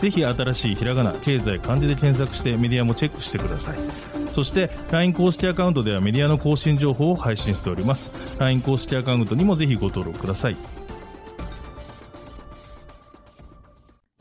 ぜひ新しいひらがな経済漢字で検索してメディアもチェックしてくださいそして LINE 公式アカウントではメディアの更新情報を配信しております LINE 公式アカウントにもぜひご登録ください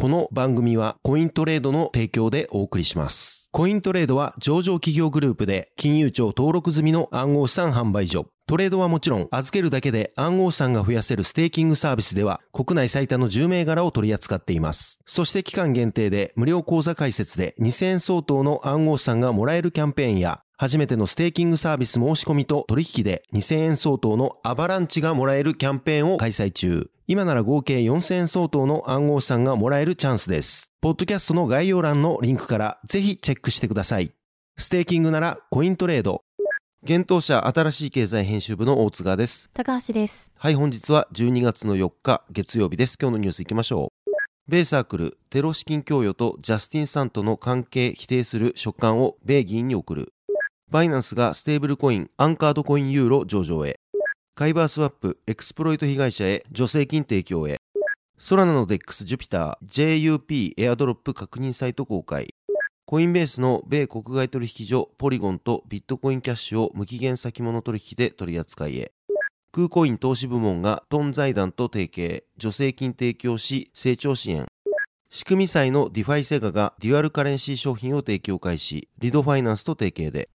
この番組はコイントレードの提供でお送りします。コイントレードは上場企業グループで金融庁登録済みの暗号資産販売所。トレードはもちろん預けるだけで暗号資産が増やせるステーキングサービスでは国内最多の10銘柄を取り扱っています。そして期間限定で無料口座開設で2000円相当の暗号資産がもらえるキャンペーンや初めてのステーキングサービス申し込みと取引で2000円相当のアバランチがもらえるキャンペーンを開催中。今なら合計4000円相当の暗号資産がもらえるチャンスです。ポッドキャストの概要欄のリンクからぜひチェックしてください。ステーキングならコイントレード。幻冬舎あたらしい経済編集部の大津賀です。高橋です。はい、本日は12月の4日月曜日です。今日のニュース行きましょう。米サークル、テロ資金供与とジャスティン・サンとの関係否定する書簡を米議員に送る。バイナンスがステーブルコイン、アンカードコインユーロ上場へ。カイバースワップ、エクスプロイト被害者へ助成金提供へ。ソラナの DEX ジュピター、JUP エアドロップ確認サイト公開。コインベースの米国外取引所ポリゴンとビットコインキャッシュを無期限先物取引で取り扱いへ。クーコイン投資部門がトン財団と提携、助成金提供し成長支援。仕組み債の DeFi セガがデュアルカレンシー商品を提供開始、リドファイナンスと提携で。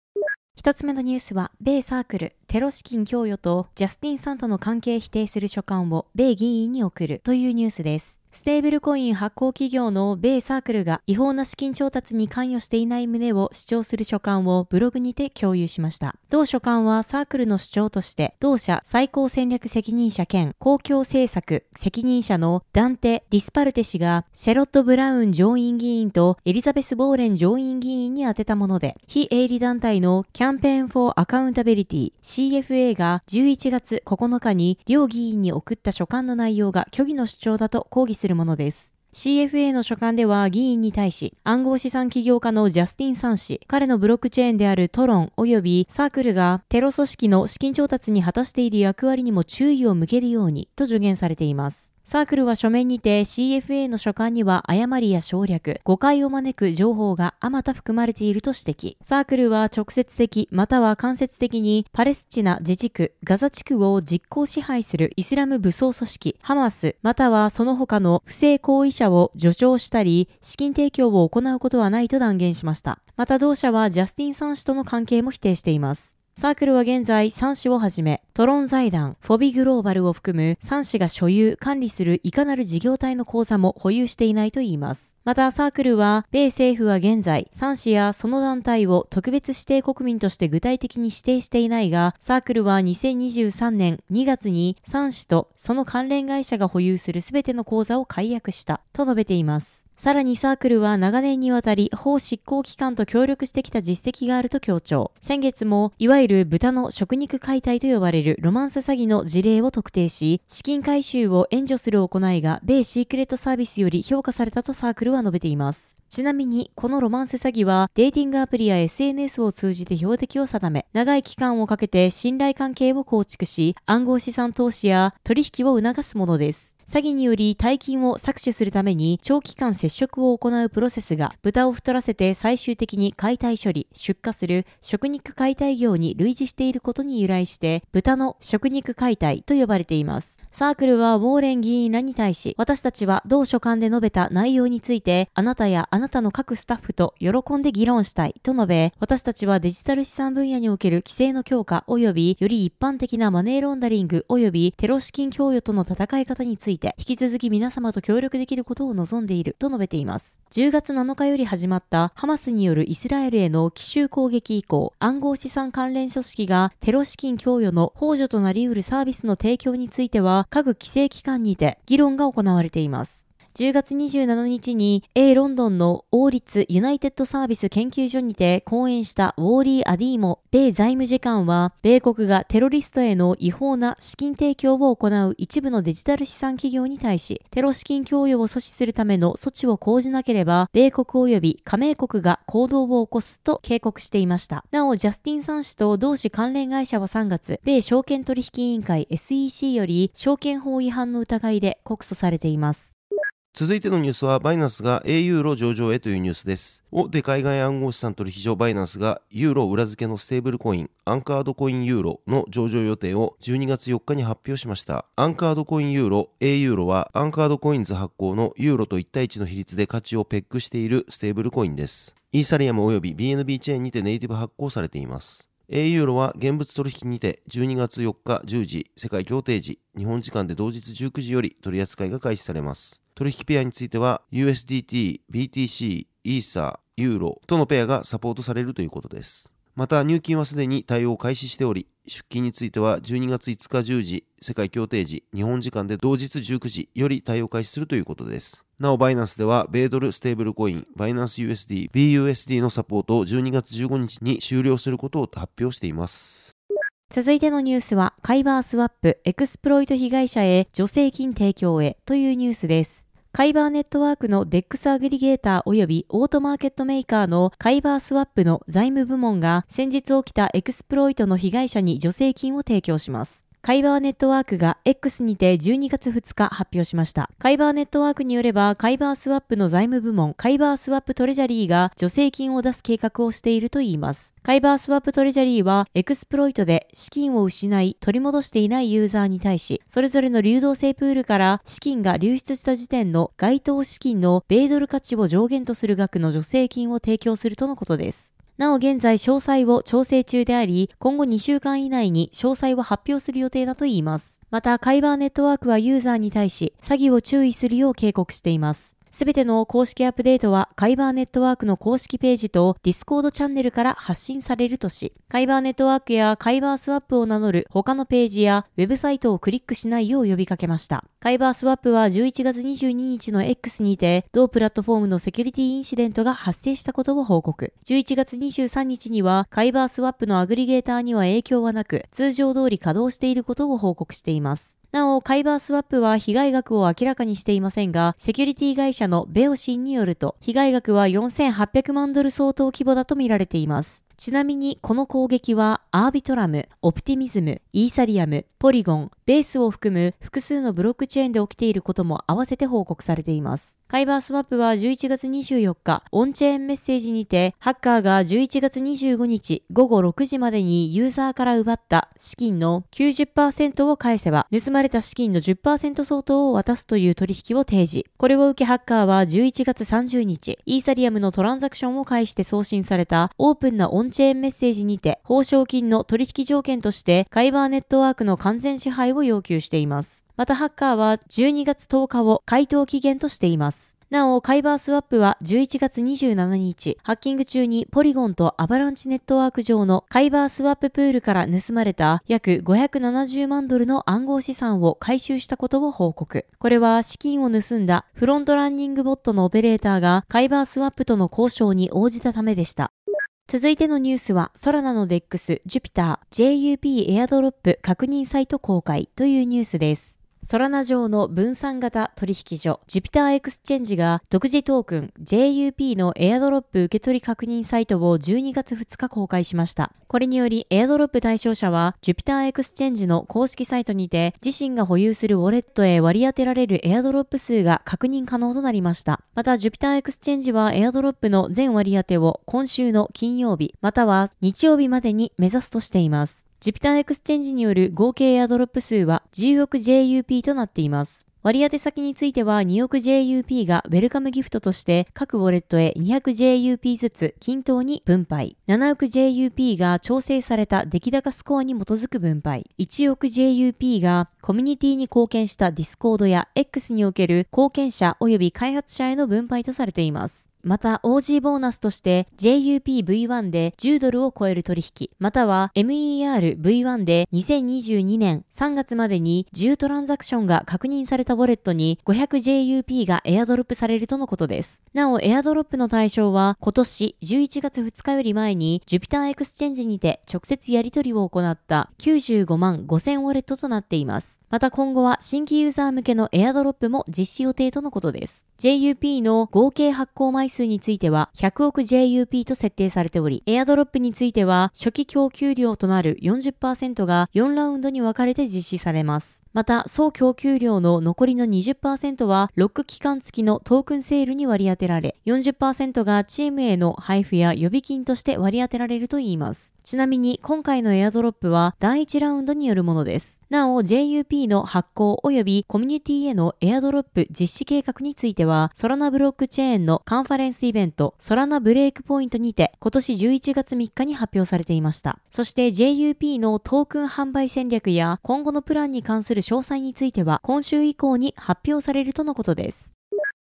一つ目のニュースは、米サークル、テロ資金供与とジャスティン・サンとの関係否定する書簡を米議員に送るというニュースです。ステーブルコイン発行企業の米サークルが違法な資金調達に関与していない旨を主張する書簡をブログにて共有しました。同書簡はサークルの主張として、同社最高戦略責任者兼公共政策責任者のダンテ・ディスパルテ氏がシェロッド・ブラウン上院議員とエリザベス・ウォーレン上院議員に宛てたもので、非営利団体のキャンペーン・フォー・アカウンタビリティ CFA が11月9日に両議員に送った書簡の内容が虚偽の主張だと抗議するものです。CFA の書簡では議員に対し暗号資産起業家のジャスティン・サン氏、彼のブロックチェーンであるトロン及びサークルがテロ組織の資金調達に果たしている役割にも注意を向けるようにと助言されています。サークルは書面にて CFA の書簡には誤りや省略、誤解を招く情報があまた含まれていると指摘。サークルは直接的または間接的にパレスチナ自治区ガザ地区を実効支配するイスラム武装組織ハマスまたはその他の不正行為者を助長したり資金提供を行うことはないと断言しました。また同社はジャスティン・サン氏との関係も否定しています。サークルは現在3氏をはじめ、トロン財団、フォビグローバルを含む3氏が所有、管理するいかなる事業体の口座も保有していないといいます。また、サークルは、米政府は現在、3氏やその団体を特別指定国民として具体的に指定していないが、サークルは2023年2月に3氏とその関連会社が保有するすべての口座を解約した、と述べています。さらにサークルは長年にわたり法執行機関と協力してきた実績があると強調。先月も、いわゆる豚の食肉解体と呼ばれるロマンス詐欺の事例を特定し、資金回収を援助する行いが米シークレットサービスより評価されたとサークルは述べています。ちなみに、このロマンス詐欺は、デーティングアプリや SNS を通じて標的を定め、長い期間をかけて信頼関係を構築し、暗号資産投資や取引を促すものです。詐欺により大金を搾取するために長期間接触を行うプロセスが豚を太らせて最終的に解体処理、出荷する食肉解体業に類似していることに由来して豚の食肉解体と呼ばれています。サークルはウォーレン議員らに対し私たちは同書簡で述べた内容についてあなたやあなたの各スタッフと喜んで議論したいと述べ私たちはデジタル資産分野における規制の強化及びより一般的なマネーロンダリング及びテロ資金供与との戦い方について引き続き皆様と協力できることを望んでいると述べています。10月7日より始まったハマスによるイスラエルへの奇襲攻撃以降、暗号資産関連組織がテロ資金供与の補助となり得るサービスの提供については各規制機関にて議論が行われています。10月27日に A ロンドンの王立ユナイテッドサービス研究所にて講演したウォーリー・アディーモ米財務次官は、米国がテロリストへの違法な資金提供を行う一部のデジタル資産企業に対し、テロ資金供与を阻止するための措置を講じなければ、米国及び加盟国が行動を起こすと警告していました。なお、ジャスティン・サン氏と同氏関連会社は3月、米証券取引委員会 SEC より証券法違反の疑いで告訴されています。続いてのニュースは、バイナンスが A ユーロ上場へというニュースです。大手海外暗号資産取引所バイナンスが、ユーロ裏付けのステーブルコイン、アンカードコインユーロの上場予定を12月4日に発表しました。アンカードコインユーロ、A ユーロは、アンカードコインズ発行のユーロと1対1の比率で価値をペッグしているステーブルコインです。イーサリアム及び BNB チェーンにてネイティブ発行されています。A ユーロは現物取引にて12月4日10時、世界協定時、日本時間で同日19時より取り扱いが開始されます。取引ペアについては USDT、BTC、イーサー、ユーロとのペアがサポートされるということです。また入金はすでに対応を開始しており、出金については12月5日10時、世界協定時、日本時間で同日19時より対応開始するということです。なお、バイナンスでは、米ドルステーブルコイン、バイナンス USD、BUSD のサポートを12月15日に終了することを発表しています。続いてのニュースは、カイバースワップ、エクスプロイト被害者へ助成金提供へというニュースです。カイバーネットワークの DEX アグリゲーター及びオートマーケットメーカーのカイバースワップの財務部門が先日起きたエクスプロイトの被害者に助成金を提供します。カイバーネットワークが X にて12月2日発表しました。カイバーネットワークによれば、カイバースワップの財務部門、カイバースワップトレジャリーが助成金を出す計画をしているといいます。カイバースワップトレジャリーは、エクスプロイトで資金を失い、取り戻していないユーザーに対し、それぞれの流動性プールから資金が流出した時点の該当資金の米ドル価値を上限とする額の助成金を提供するとのことです。なお現在詳細を調整中であり、今後2週間以内に詳細を発表する予定だといいます。また、カイバーネットワークはユーザーに対し、詐欺を注意するよう警告しています。すべての公式アップデートは、カイバーネットワークの公式ページとディスコードチャンネルから発信されるとし、カイバーネットワークやカイバースワップを名乗る他のページやウェブサイトをクリックしないよう呼びかけました。カイバースワップは11月22日の X にて、同プラットフォームのセキュリティインシデントが発生したことを報告。11月23日には、カイバースワップのアグリゲーターには影響はなく、通常通り稼働していることを報告しています。なお、カイバースワップは被害額を明らかにしていませんが、セキュリティ会社のベオシンによると、被害額は4800万ドル相当規模だと見られています。ちなみにこの攻撃はアービトラム、オプティミズム、イーサリアム、ポリゴン、ベースを含む複数のブロックチェーンで起きていることも合わせて報告されています。カイバースワップは11月24日、オンチェーンメッセージにて、ハッカーが11月25日午後6時までにユーザーから奪った資金の90%を返せば、盗まれた資金の10%相当を渡すという取引を提示。これを受けハッカーは11月30日、イーサリアムのトランザクションを介して送信されたオープンなオンチェーンメッセージにて、報奨金の取引条件として、カイバーネットワークの完全支配を要求しています。またハッカーは12月10日を回答期限としています。なお、カイバースワップは11月27日、ハッキング中にポリゴンとアバランチネットワーク上のカイバースワッププールから盗まれた約570万ドルの暗号資産を回収したことを報告。これは資金を盗んだフロントランニングボットのオペレーターがカイバースワップとの交渉に応じたためでした。続いてのニュースは、ソラナの DEX、ジュピター、JUP エアドロップ確認サイト公開というニュースです。ソラナ上の分散型取引所、ジュピターエクスチェンジが独自トークン JUP のエアドロップ受け取り確認サイトを12月2日公開しました。これにより、エアドロップ対象者は、ジュピターエクスチェンジの公式サイトにて、自身が保有するウォレットへ割り当てられるエアドロップ数が確認可能となりました。また、ジュピターエクスチェンジはエアドロップの全割り当てを今週の金曜日、または日曜日までに目指すとしています。ジュピターエクスチェンジによる合計エアドロップ数は10億 JUP となっています。割当先については2億 JUP がウェルカムギフトとして各ウォレットへ 200JUP ずつ均等に分配。7億 JUP が調整された出来高スコアに基づく分配。1億 JUP がコミュニティに貢献したディスコードや X における貢献者及び開発者への分配とされています。また OG ボーナスとして JUPV1 で10ドルを超える取引、または MERV1 で2022年3月までに10トランザクションが確認されたウォレットに 500JUP がエアドロップされるとのことです。なお、エアドロップの対象は今年11月2日より前に Jupiter エクスチェンジにて直接やり取りを行った95万5000ウォレットとなっています。また今後は新規ユーザー向けのエアドロップも実施予定とのことです。JUP の合計発行枚数については100億 JUP と設定されており、エアドロップについては初期供給量となる40%が4ラウンドに分かれて実施されます。また、総供給量の残りの20%は、ロック期間付きのトークンセールに割り当てられ、40%がチームへの配布や予備金として割り当てられるといいます。ちなみに、今回のエアドロップは第1ラウンドによるものです。なお、JUP の発行及びコミュニティへのエアドロップ実施計画については、ソラナブロックチェーンのカンファレンスイベント、ソラナブレイクポイントにて、今年11月3日に発表されていました。そして JUP のトークン販売戦略や今後のプランに関する詳細については、今週以降に発表されるとのことです。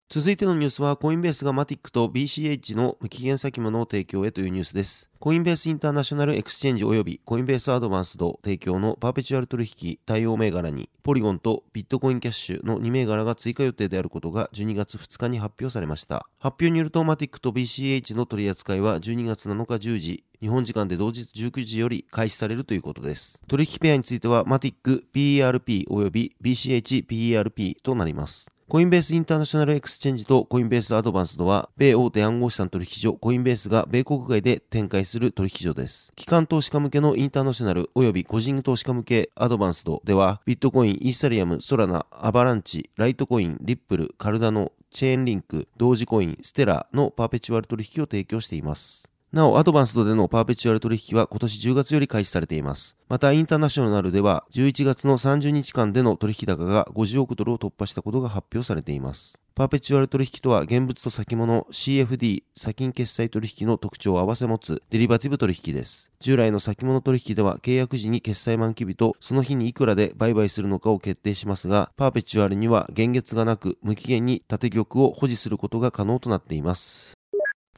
続いてのニュースは、コインベースがマティックと BCH の無期限先物を提供へというニュースです。コインベースインターナショナルエクスチェンジ及びコインベースアドバンスド提供のパーペチュアル取引対応銘柄に、ポリゴンとビットコインキャッシュの2銘柄が追加予定であることが12月2日に発表されました。発表によると、マティックと BCH の取り扱いは12月7日10時、日本時間で同日19時より開始されるということです。取引ペアについては、マティック PERP 及び BCH PERP となります。コインベースインターナショナルエクスチェンジとコインベースアドバンスドは、米大手暗号資産取引所コインベースが米国外で展開する取引所です。機関投資家向けのインターナショナル及び個人投資家向けアドバンスドでは、ビットコイン、イーサリアム、ソラナ、アバランチ、ライトコイン、リップル、カルダノ、チェーンリンク、同時コイン、ステラのパーペチュアル取引を提供しています。なお、アドバンスドでのパーペチュアル取引は今年10月より開始されています。また、インターナショナルでは11月の30日間での取引高が50億ドルを突破したことが発表されています。パーペチュアル取引とは現物と先物 CFD 先金決済取引の特徴を合わせ持つデリバティブ取引です。従来の先物取引では契約時に決済満期日とその日にいくらで売買するのかを決定しますが、パーペチュアルには限月がなく無期限に建玉を保持することが可能となっています。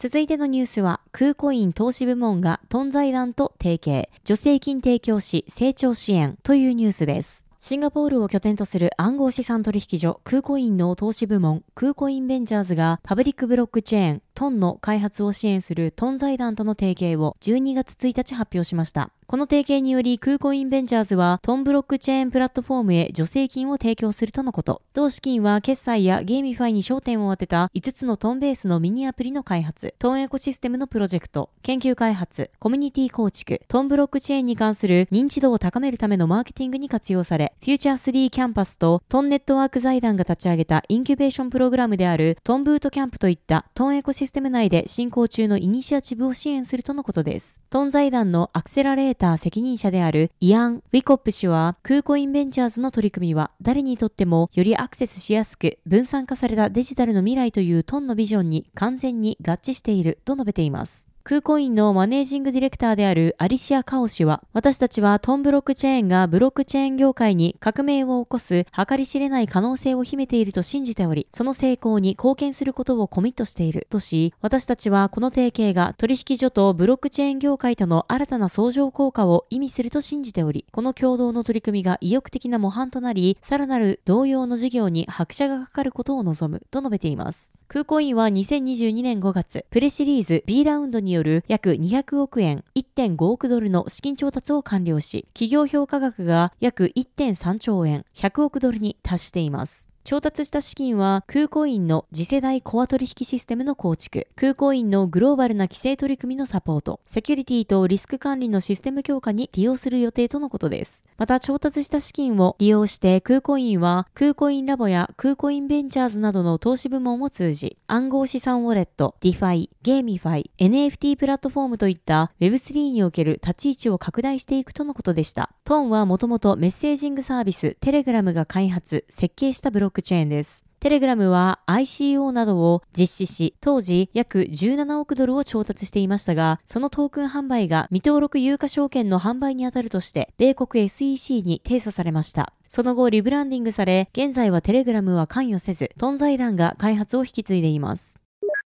続いてのニュースは、クーコイン投資部門がトン財団と提携、助成金提供し成長支援というニュースです。シンガポールを拠点とする暗号資産取引所クーコインの投資部門クーコインベンチャーズがパブリックブロックチェーントンの開発を支援するトン財団との提携を12月1日発表しました。この提携によりクーコインベンチャーズはトンブロックチェーンプラットフォームへ助成金を提供するとのこと。同資金は決済やゲーミファイに焦点を当てた5つのトンベースのミニアプリの開発、トンエコシステムのプロジェクト、研究開発、コミュニティ構築、トンブロックチェーンに関する認知度を高めるためのマーケティングに活用され、フューチャー3キャンパスとトンネットワーク財団が立ち上げたインキュベーションプログラムであるトンブートキャンプといったトンエコシステムステム内で進行中のイニシアチブを支援するとのことです。トン財団のアクセラレーター責任者であるイアン・ウィコップ氏は、クーコインベンチャーズの取り組みは誰にとってもよりアクセスしやすく分散化されたデジタルの未来というトンのビジョンに完全に合致していると述べています。クーコインのマネージングディレクターであるアリシア・カオ氏は、私たちはトンブロックチェーンがブロックチェーン業界に革命を起こす計り知れない可能性を秘めていると信じており、その成功に貢献することをコミットしているとし、私たちはこの提携が取引所とブロックチェーン業界との新たな相乗効果を意味すると信じており、この共同の取り組みが意欲的な模範となり、さらなる同様の事業に拍車がかかることを望むと述べています。空港員は2022年5月、プレシリーズ B ラウンドによる約200億円、1.5億ドルの資金調達を完了し、企業評価額が約1.3兆円、100億ドルに達しています。調達した資金は空港員の次世代コア取引システムの構築、空港員のグローバルな規制取り組みのサポート、セキュリティとリスク管理のシステム強化に利用する予定とのことです。また調達した資金を利用してクーコインはクーコインラボやクーコインベンチャーズなどの投資部門を通じ、暗号資産ウォレット、ディファイ、ゲーミファイ、NFT プラットフォームといった Web3 における立ち位置を拡大していくとのことでした。トンはもともとメッセージングサービステレグラムが開発、設計したブロックチェーンです。テレグラムは ICO などを実施し、当時約17億ドルを調達していましたが、そのトークン販売が未登録有価証券の販売に当たるとして、米国 SEC に提訴されました。その後リブランディングされ、現在はテレグラムは関与せず、トン財団が開発を引き継いでいます。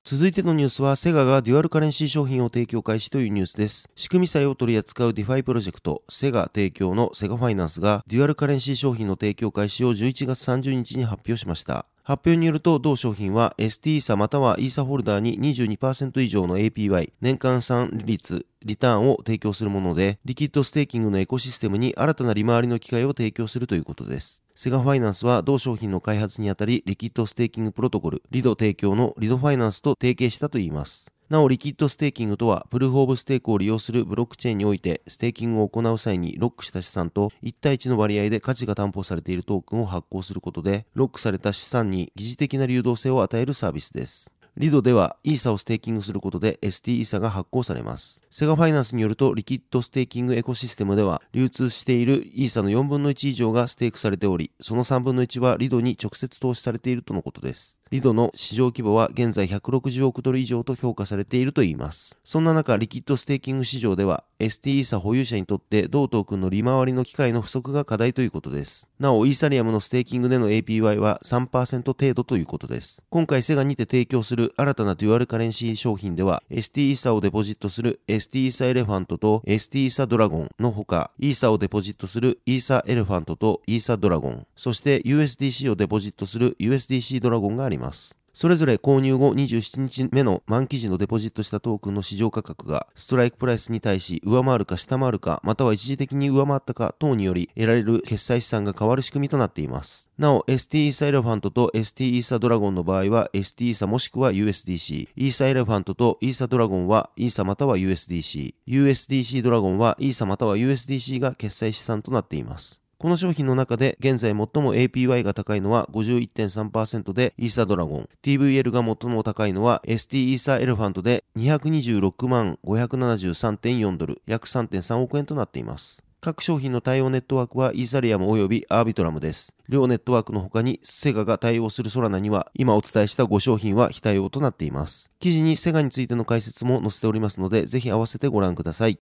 続いてのニュースは、セガがデュアルカレンシー商品を提供開始というニュースです。仕組み債を取り扱うディファイプロジェクト、セガ提供のセガファイナンスが、デュアルカレンシー商品の提供開始を11月30日に発表しました。発表によると、同商品は ST 差または e サホルダーに22%以上の APY、年間換算利率、リターンを提供するもので、リキッドステーキングのエコシステムに新たな利回りの機会を提供するということです。セガファイナンスは同商品の開発にあたり、リキッドステーキングプロトコル、リド提供のリドファイナンスと提携したといいます。なお、リキッドステーキングとは、プルーフオブステークを利用するブロックチェーンにおいて、ステーキングを行う際にロックした資産と1対1の割合で価値が担保されているトークンを発行することで、ロックされた資産に疑似的な流動性を与えるサービスです。リドではイーサをステーキングすることで ST イーサが発行されます。セガファイナンスによるとリキッドステーキングエコシステムでは流通しているイーサの4分の1以上がステークされており、その3分の1はリドに直接投資されているとのことです。リドの市場規模は現在160億ドル以上と評価されているといいます。そんな中、リキッドステーキング市場では ST イーサ保有者にとって同トークンの利回りの機会の不足が課題ということです。なお、イーサリアムのステーキングでの APY は3%程度ということです。今回セガにて提供する新たなデュアルカレンシー商品では ST イーサをデポジットする ST イーサエレファントと ST イーサドラゴンのほか、イーサをデポジットするイーサエレファントとイーサドラゴン、そして USDC をデポジットする USDC ドラゴンがあります。ますそれぞれ購入後27日目の満期時のデポジットしたトークンの市場価格がストライクプライスに対し上回るか下回るかまたは一時的に上回ったか等により得られる決済資産が変わる仕組みとなっています。なお、ST イーサエレファントと ST イーサドラゴンの場合は ST イーサもしくは USDC。イーサエレファントとイーサドラゴンはイーサまたは USDC。USDC ドラゴンはイーサまたは USDC が決済資産となっています。この商品の中で現在最も APY が高いのは51.3%でイーサドラゴン。TVL が最も高いのは ST イーサエレファントで226万573.4ドル、約3.3億円となっています。各商品の対応ネットワークはイーサリアム及びアービトラムです。両ネットワークの他にセガが対応するソラナには今お伝えした5商品は非対応となっています。記事にセガについての解説も載せておりますのでぜひ合わせてご覧ください。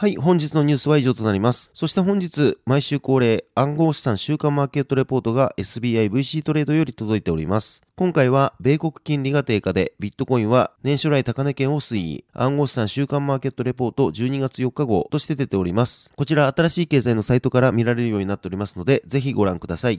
はい、本日のニュースは以上となります。そして本日、毎週恒例、暗号資産週間マーケットレポートが SBI VC トレードより届いております。今回は、米国金利が低下で、ビットコインは年初来高値圏を推移、暗号資産週間マーケットレポート12月4日号として出ております。こちら、新しい経済のサイトから見られるようになっておりますので、ぜひご覧ください。